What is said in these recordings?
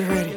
get ready.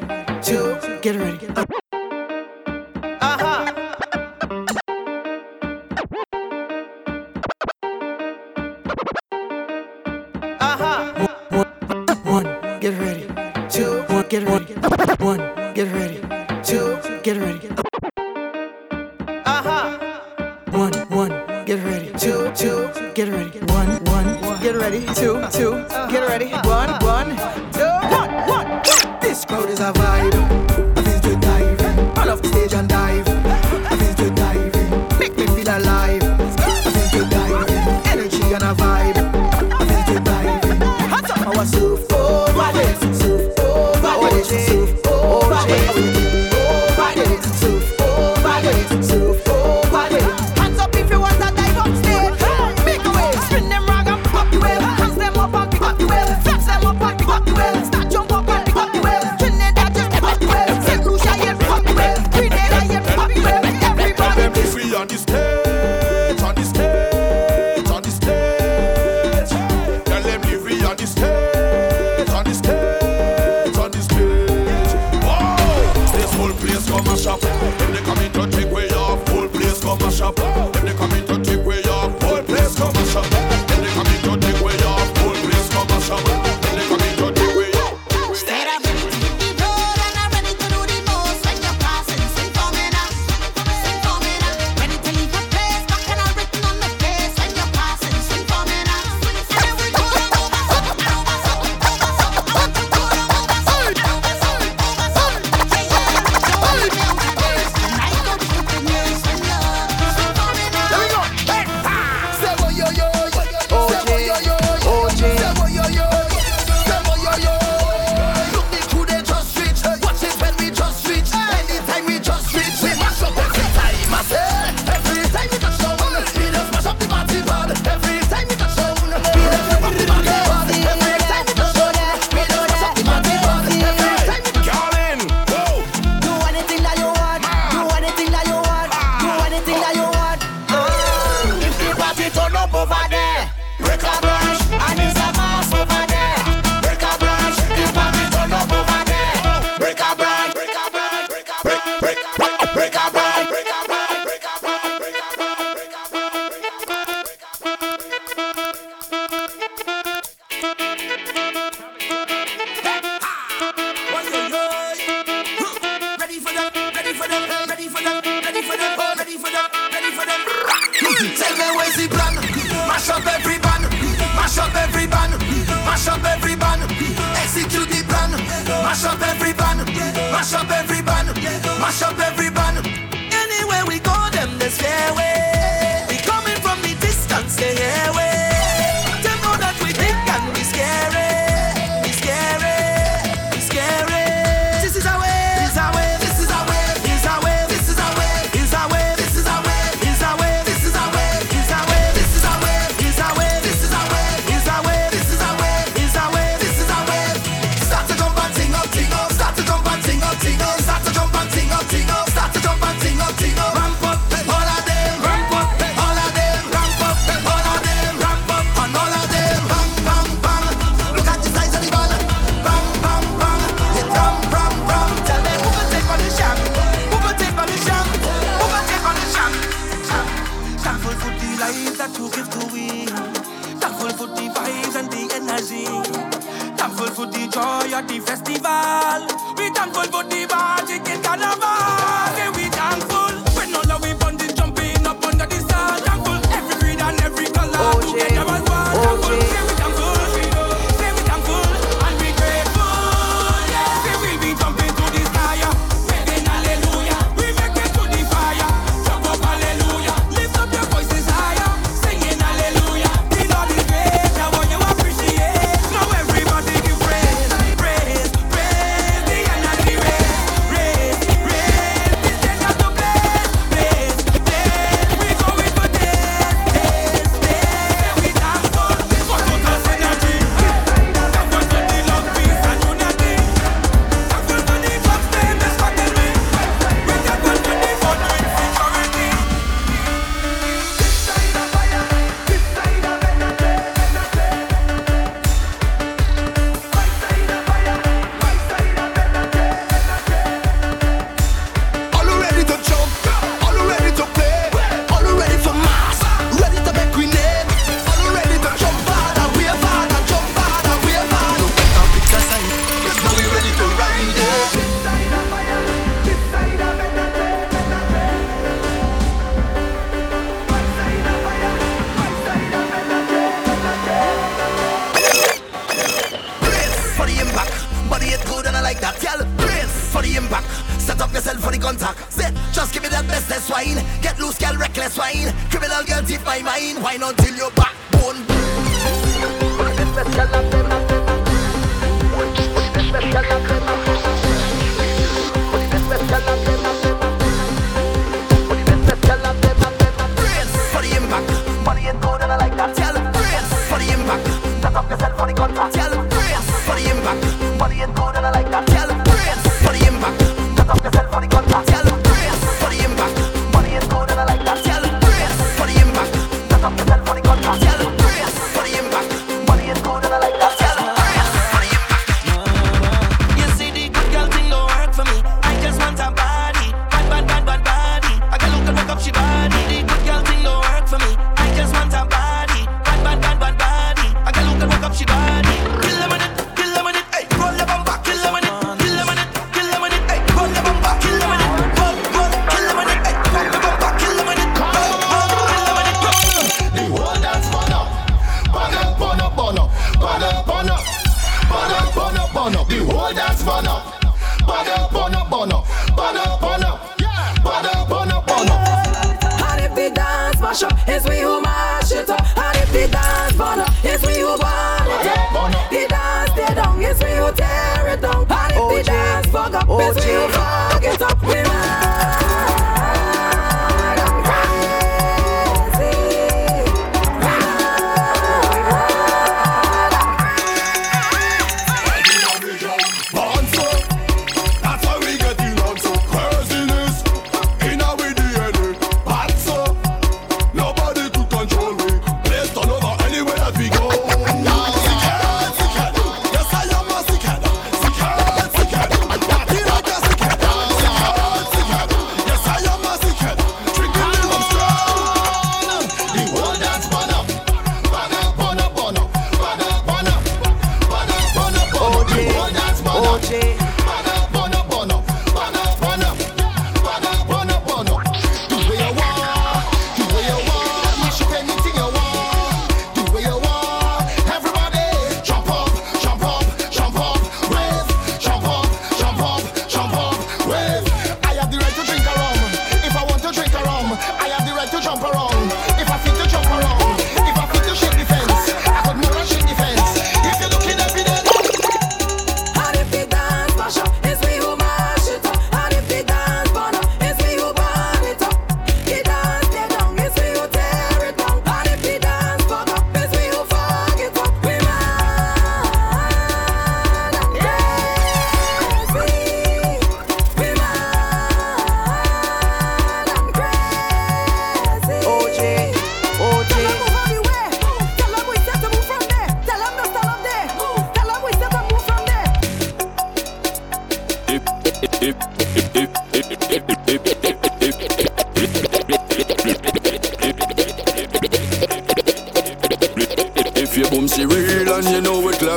Oh, Jesus.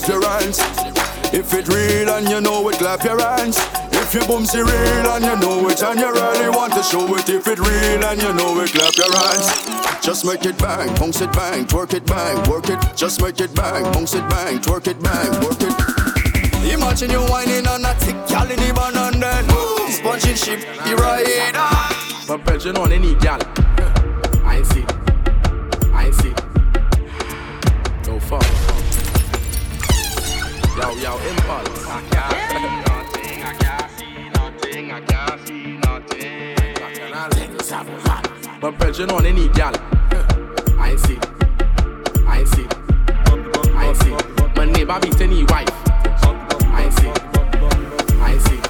your hands. If it real and you know it, clap your hands. If your boom real and you know it, and you really want to show it. If it real and you know it, clap your hands. Just make it bang, bounce it bang, twerk it bang, work it. Just make it bang, bounce it bang, twerk it bang, work it. Imagine you whining on a tick, y'all in the banana, sponging ship, the rider. But Belgian on any gal. But virgin on any gal. I see. I see. I see. My neighbor beat any wife. I see. I see.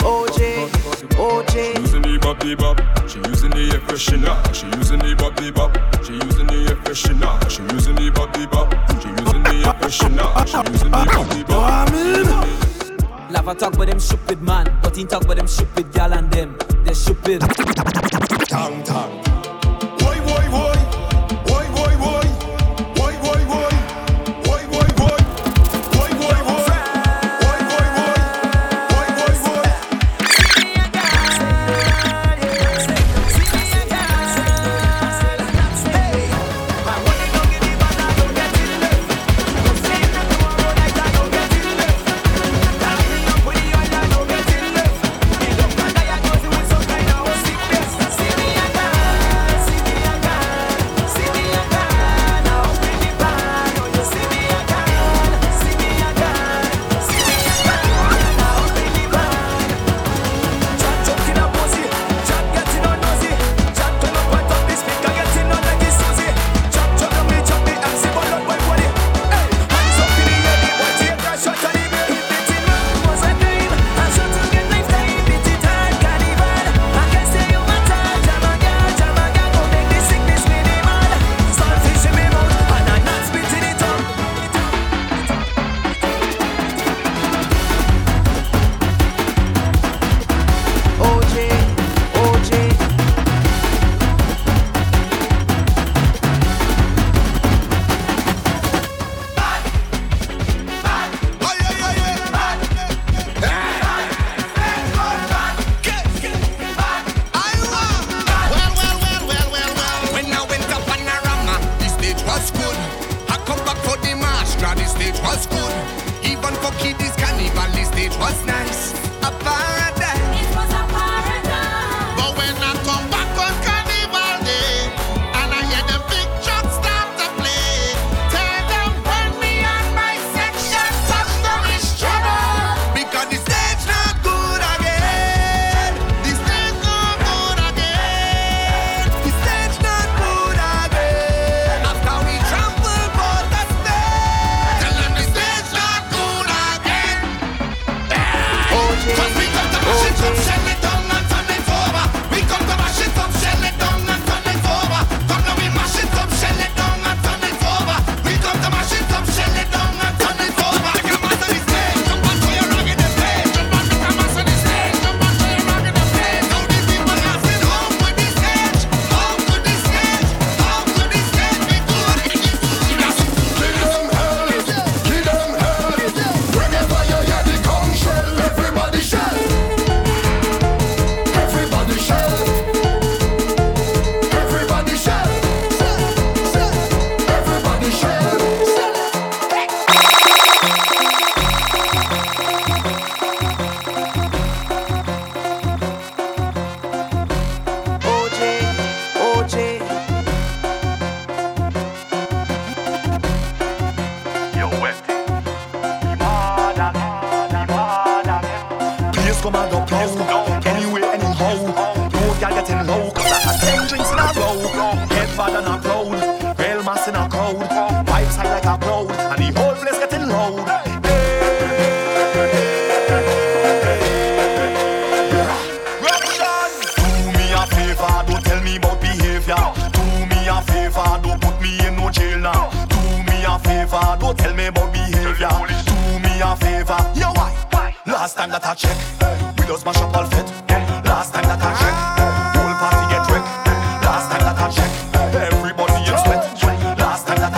OJ, OJ. She using the bop the bop. She using the air freshener. She using the bop the bop. She using the air freshener. She using the bop the bop. She using the air freshener. She using the bop the bop. I mean. Lava talk but them stupid man, but he talk but them stupid gal and them. They're stupid. Tang tang.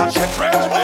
Watch your friends.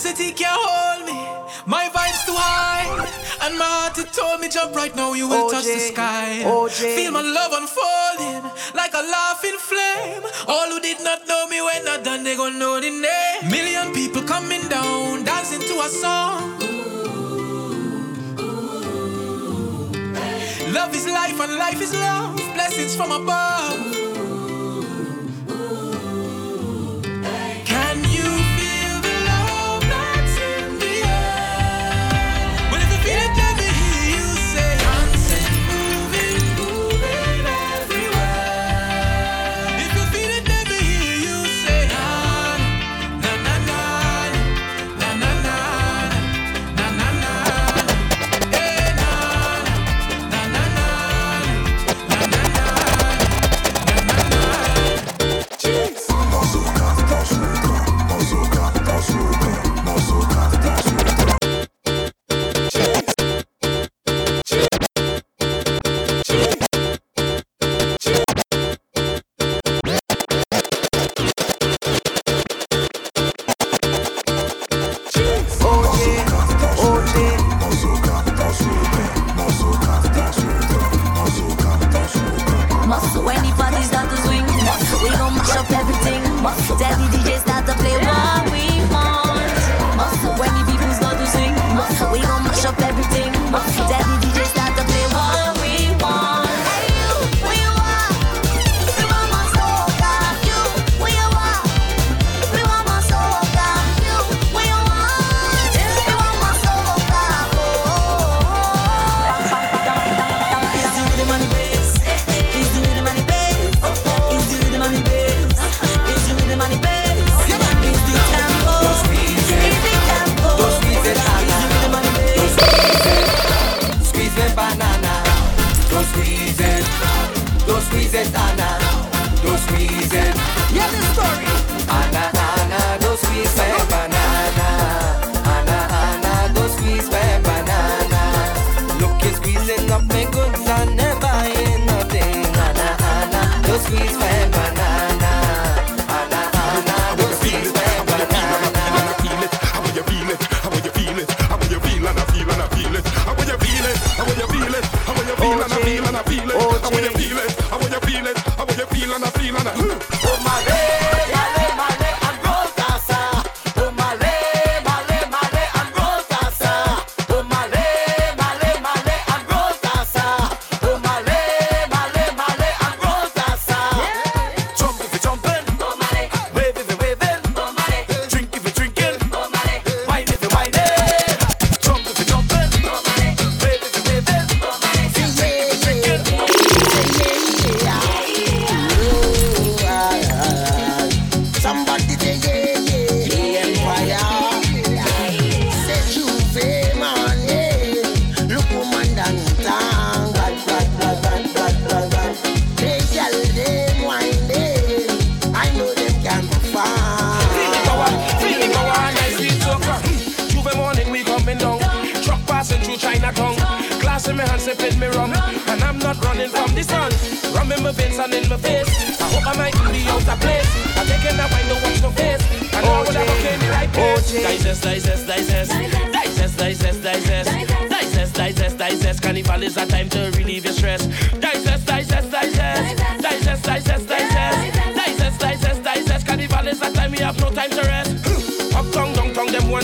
city can't hold me. My vibe's too high, and my heart it told me jump right now. You will OJ, touch the sky. OJ. Feel my love unfolding like a laughing flame. All who did not know me when I done, they gon' know the name. Million people coming down, dancing to a song. Love is life and life is love. Blessings from above. hand, sipping me rum. And I'm not running from the sun. Rum in my veins and in my face. I hope I might be out of place. I'm taking that wine, don't watch no face. And now when I walk in the right place. Digest, digest, digest. Digest, digest, digest. Digest, digest, digest. Carnival is a time to relieve your stress. Digest, digest, digest. Digest, digest, digest. Digest, digest, digest. Carnival is a time we have no time to rest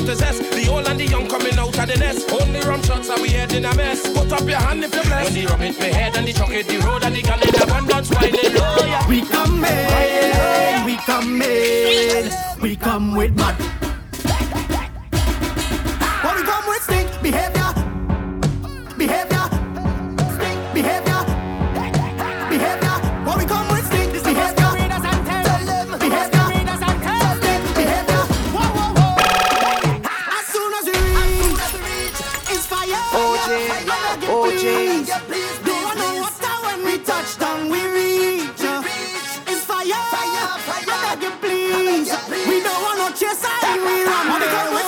to zest. The old and the young coming out of the nest. Only rum shots are we head in a mess. Put up your hand if you're blessed. When the rum hit me head and the chuck hit the road and the gun in abundance whining low. Yeah. We come in, we come in, we come with mud. When we come with stink behavior, behavior. trees. Do I know what I when we touch down uh. we reach? It's fire, fire, fire. I beg you please. We don't want no chase, I will.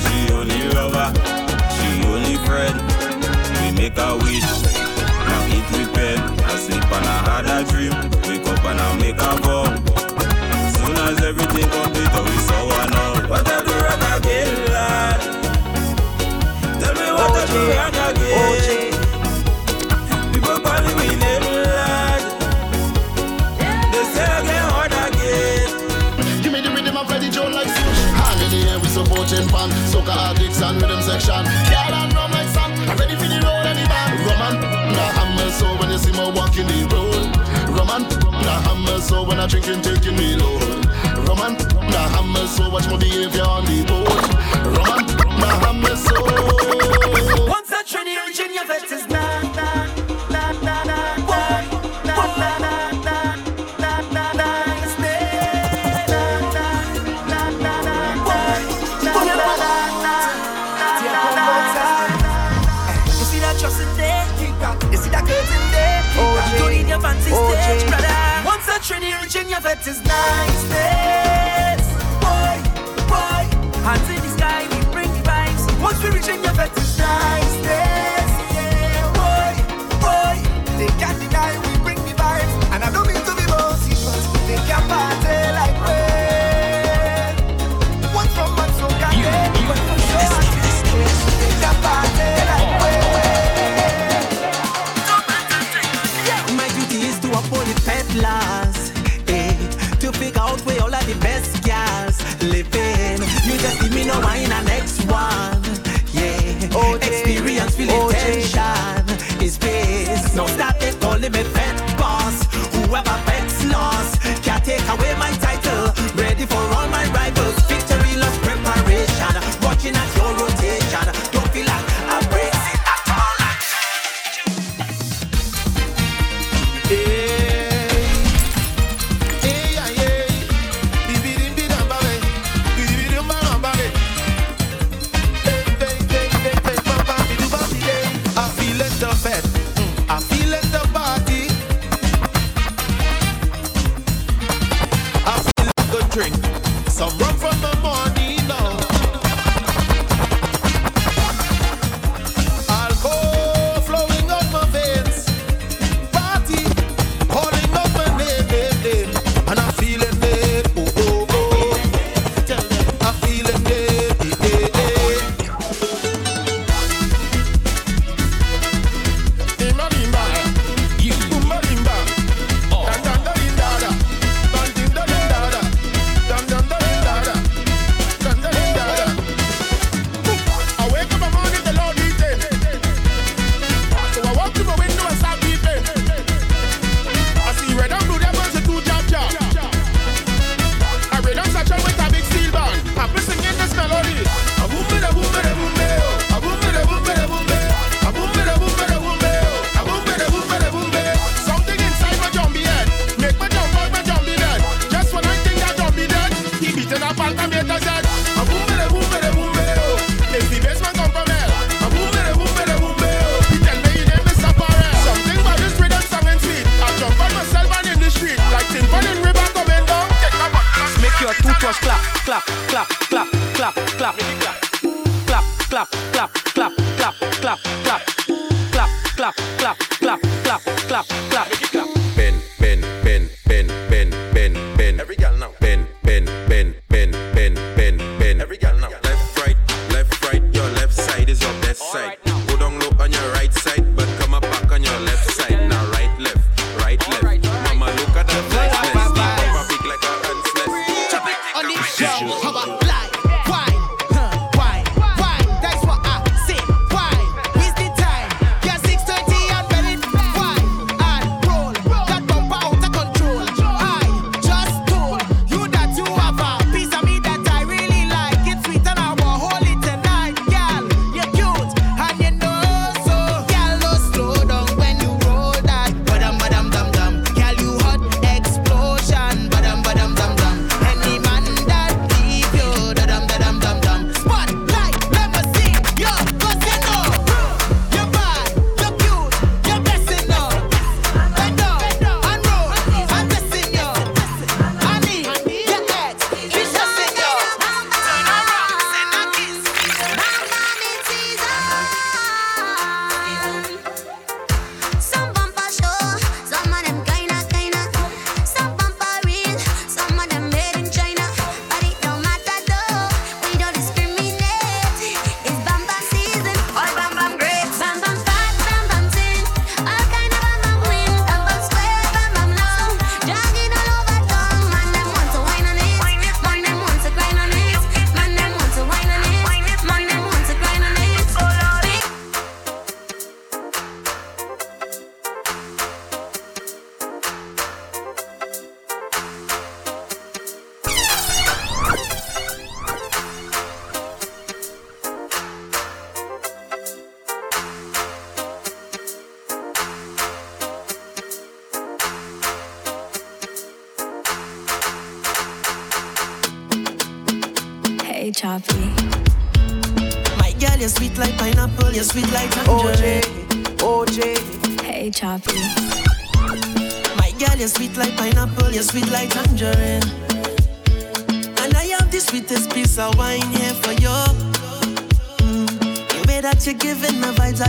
she only lover, she only friend. We make a wish, now eat with pen, I sleep and I had a dream. Wake up and I make a bomb. Soon as everything complete, oh, we saw one. direction. Girl, I know my son, I'm ready for the road and the band. Roman, nah, I'm so when you see me walking the road. Roman, nah, I'm so when I drinking, taking me low. Roman, nah, I'm so watch my behavior on the boat. Roman, nah, I'm so. Once a Trinity, Virginia, that is Trini rich your vet is niceness. Boy, boy, hands in the sky, we bring the vibes. Once we reach in your vet is niceness.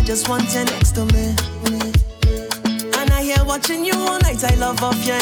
just want you next to me. And I here watching you all night, I love off your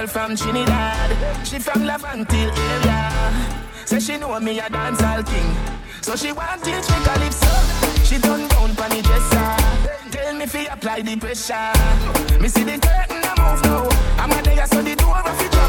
girl from Trinidad. She from Laventille area. Say she know me a dancehall king. So she want it to a lip so She done down pon the dresser. Tell me fi apply the pressure. Me see the curtain a move now. I'm a there so the door a fi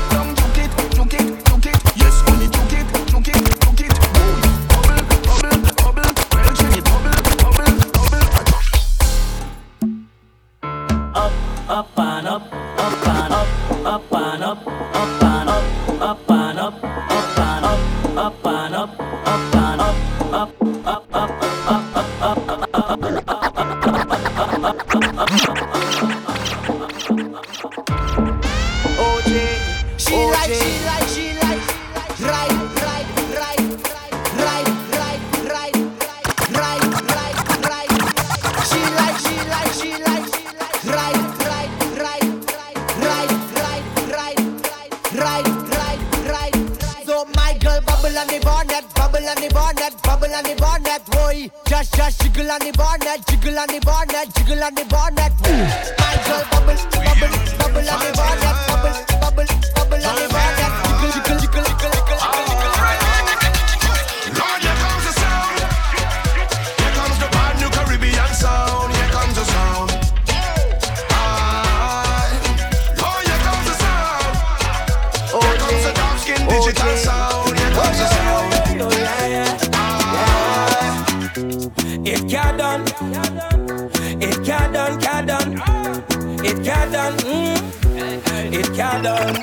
done.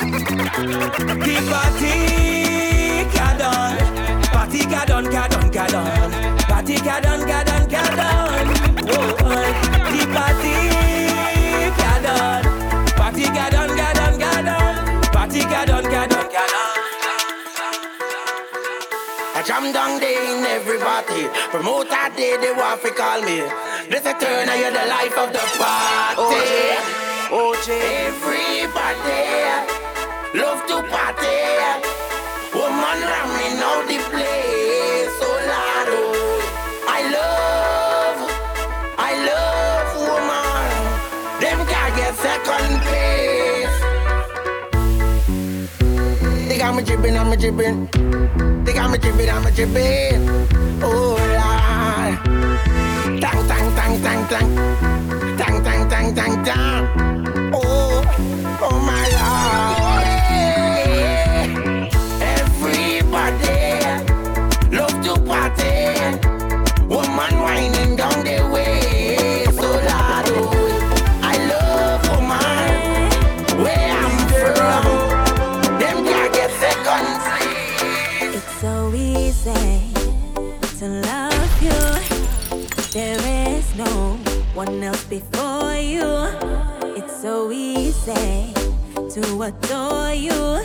The party ka done. Party ka done, ka done, ka done. Party ka done, ka done, ka done. Whoa, oh, oh. the party ka done. Party ka done, ka done, ka done. Party ka done, ka done, ka done. I jam down there in everybody. Promoter day, they want to call me. This a turn, I hear the life of the party. Oh, OJ, OJ, every party, love to party. Woman running out the place, so oh loud. Oh. I love, I love woman. Them can't get second place. They got me dripping, I'm a dripping. They got me dripping, I'm a dripping. Oh Lord, tang tang tang tang tang, tang tang tang tang tang. Oh. Oh my lord. Everybody to party. Woman down the way. So loud. Oh, I love. Where I'm from. Them can't get. It's so easy to love you. There is no one else before you. It's so easy say to adore you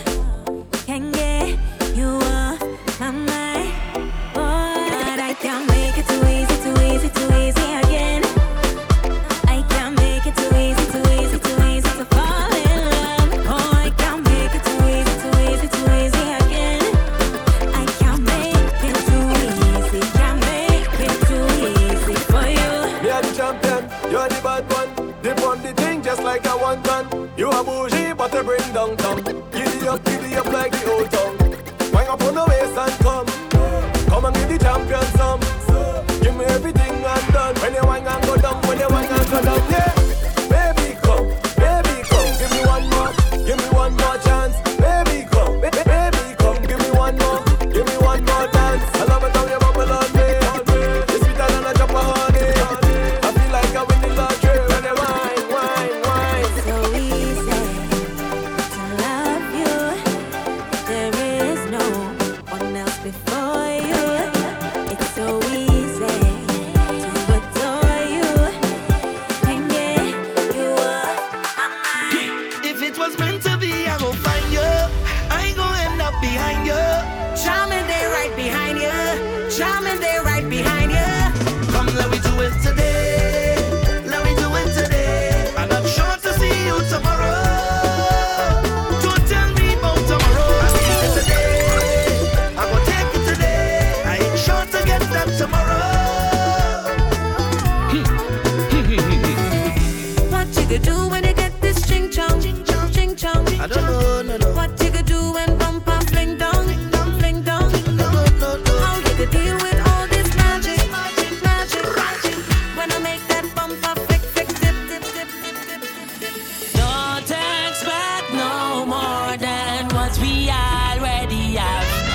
can get you off my mind.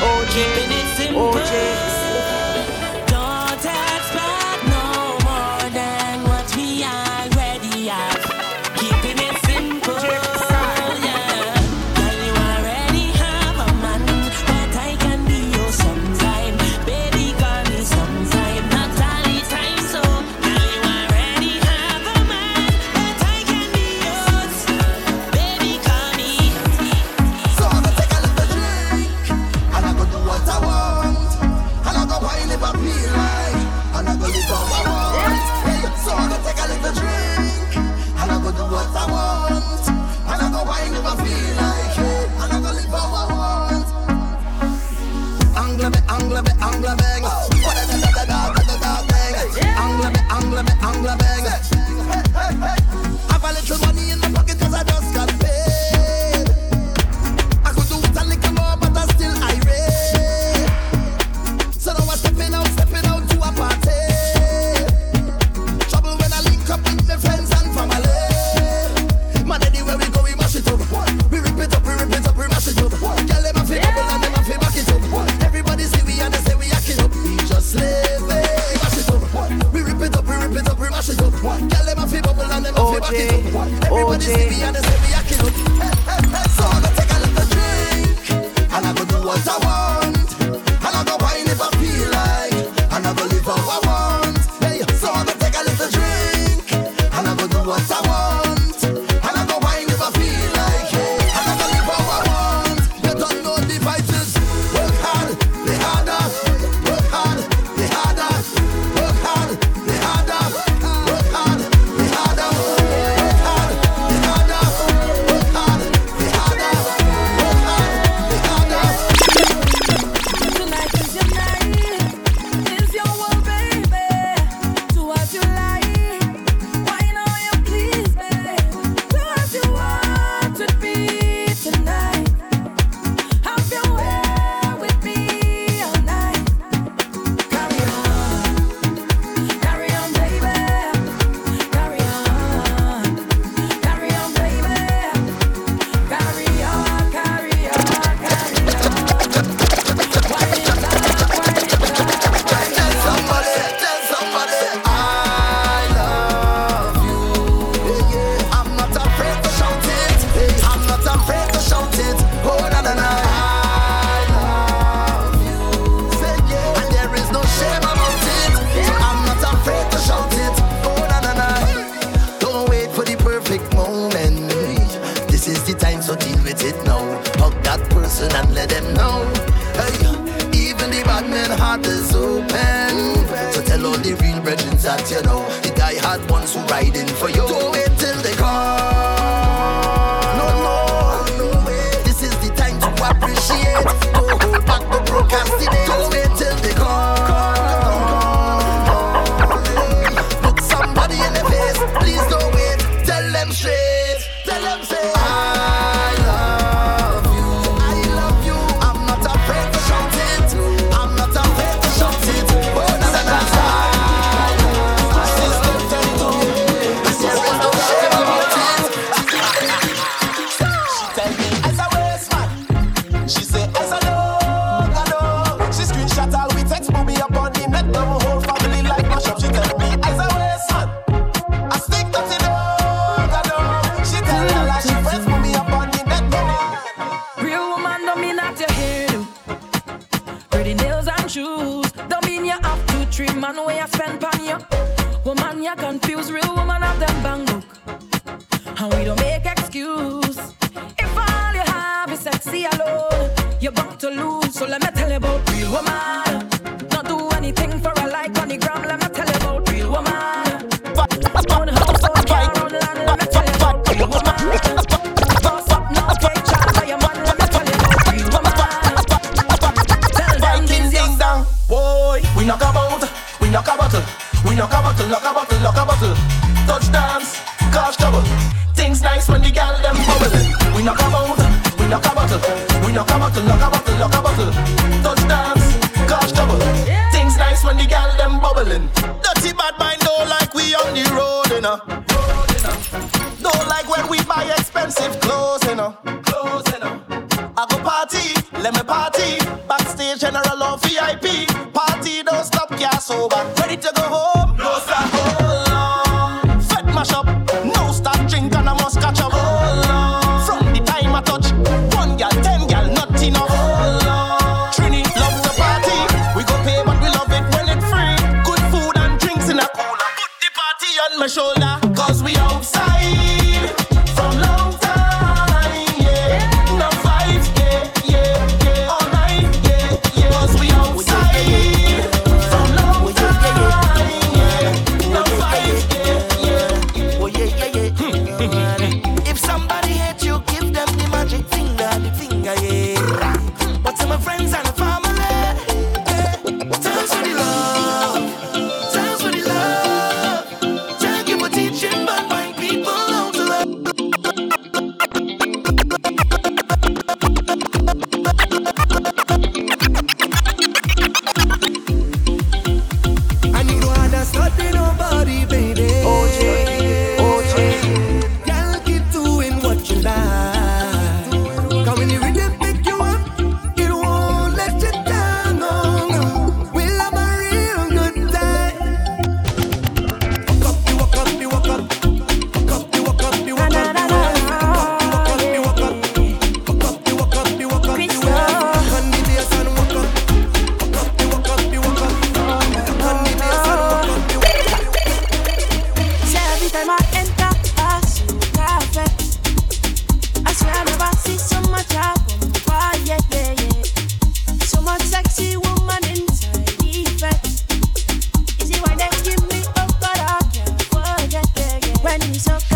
Have. Keeping I brand new. So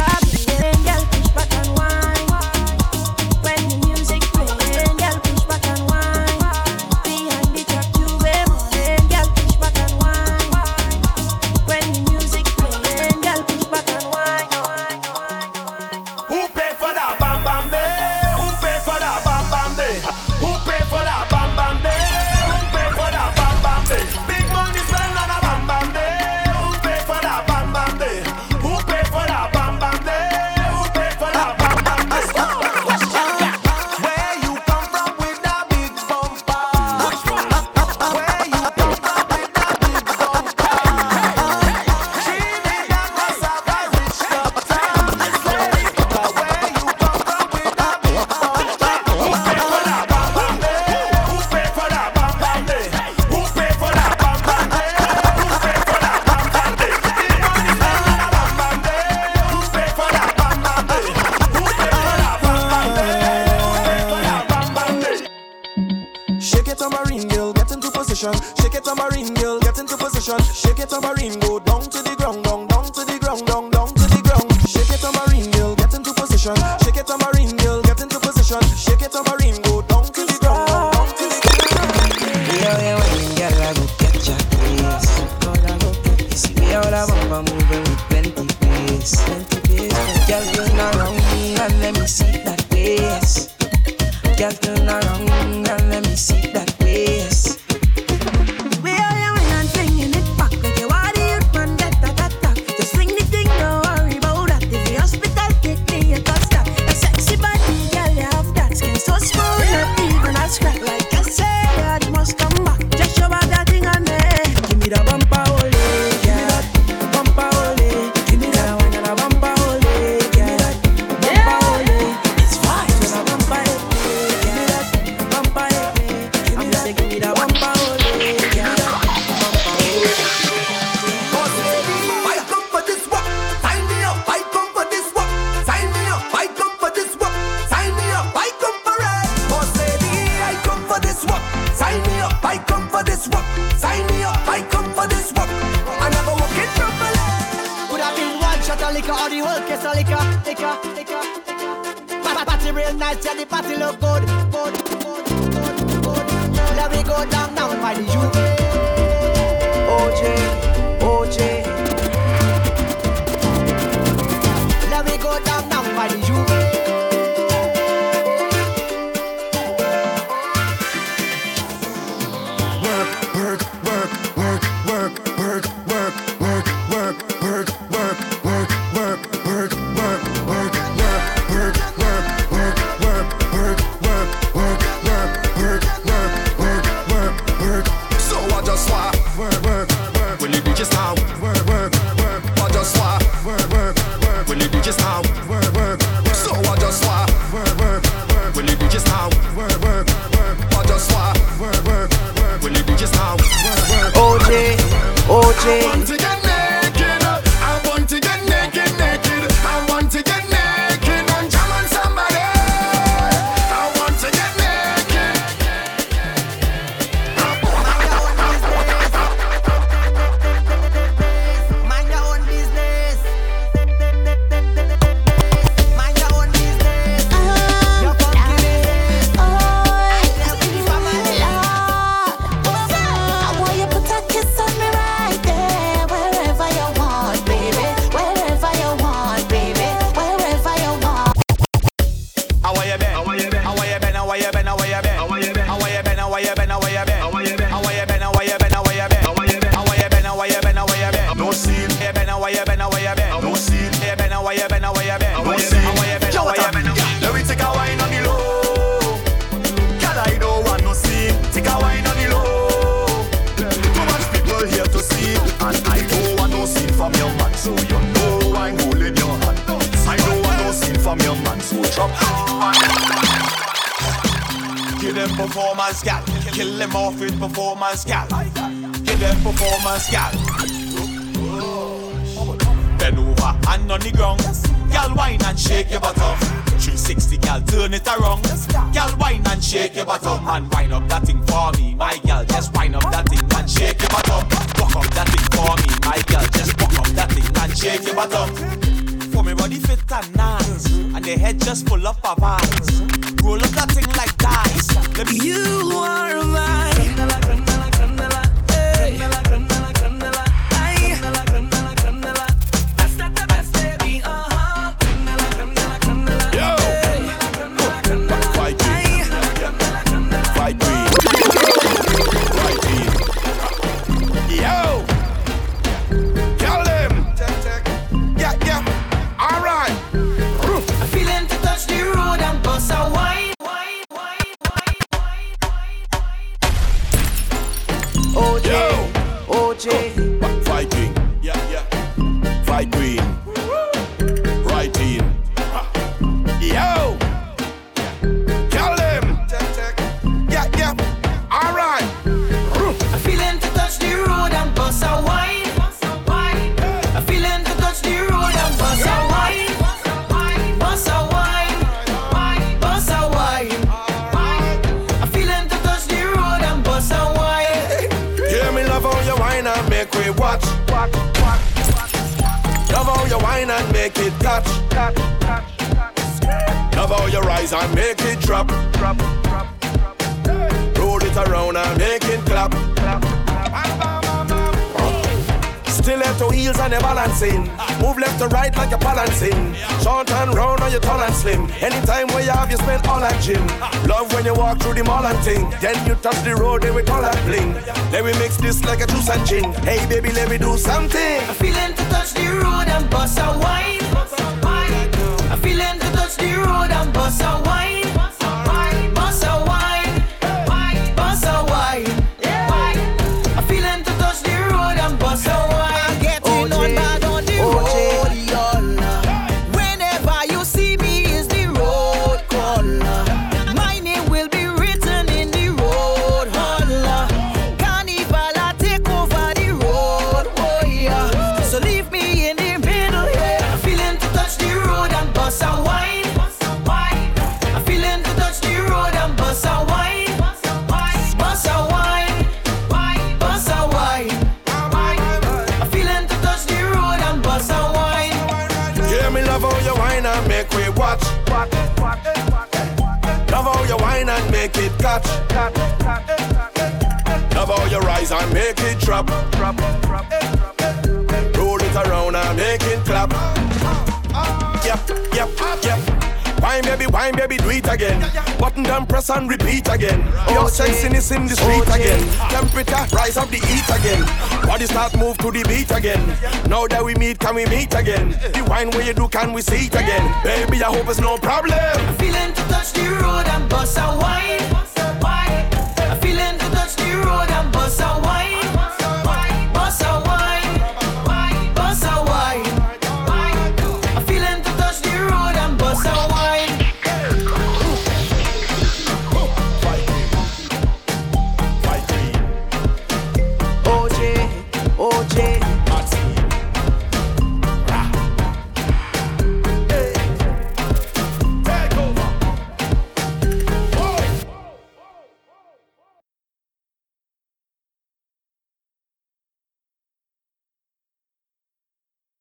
Baby, do it again. Button down, press and repeat again. Your sensing is in the street again. Temperature, rise up the heat again. Body start move to the beat again. Now that we meet, can we meet again? The wine where you do, can we see it again? Baby, I hope it's no problem. Feeling to touch the road and bust a wine.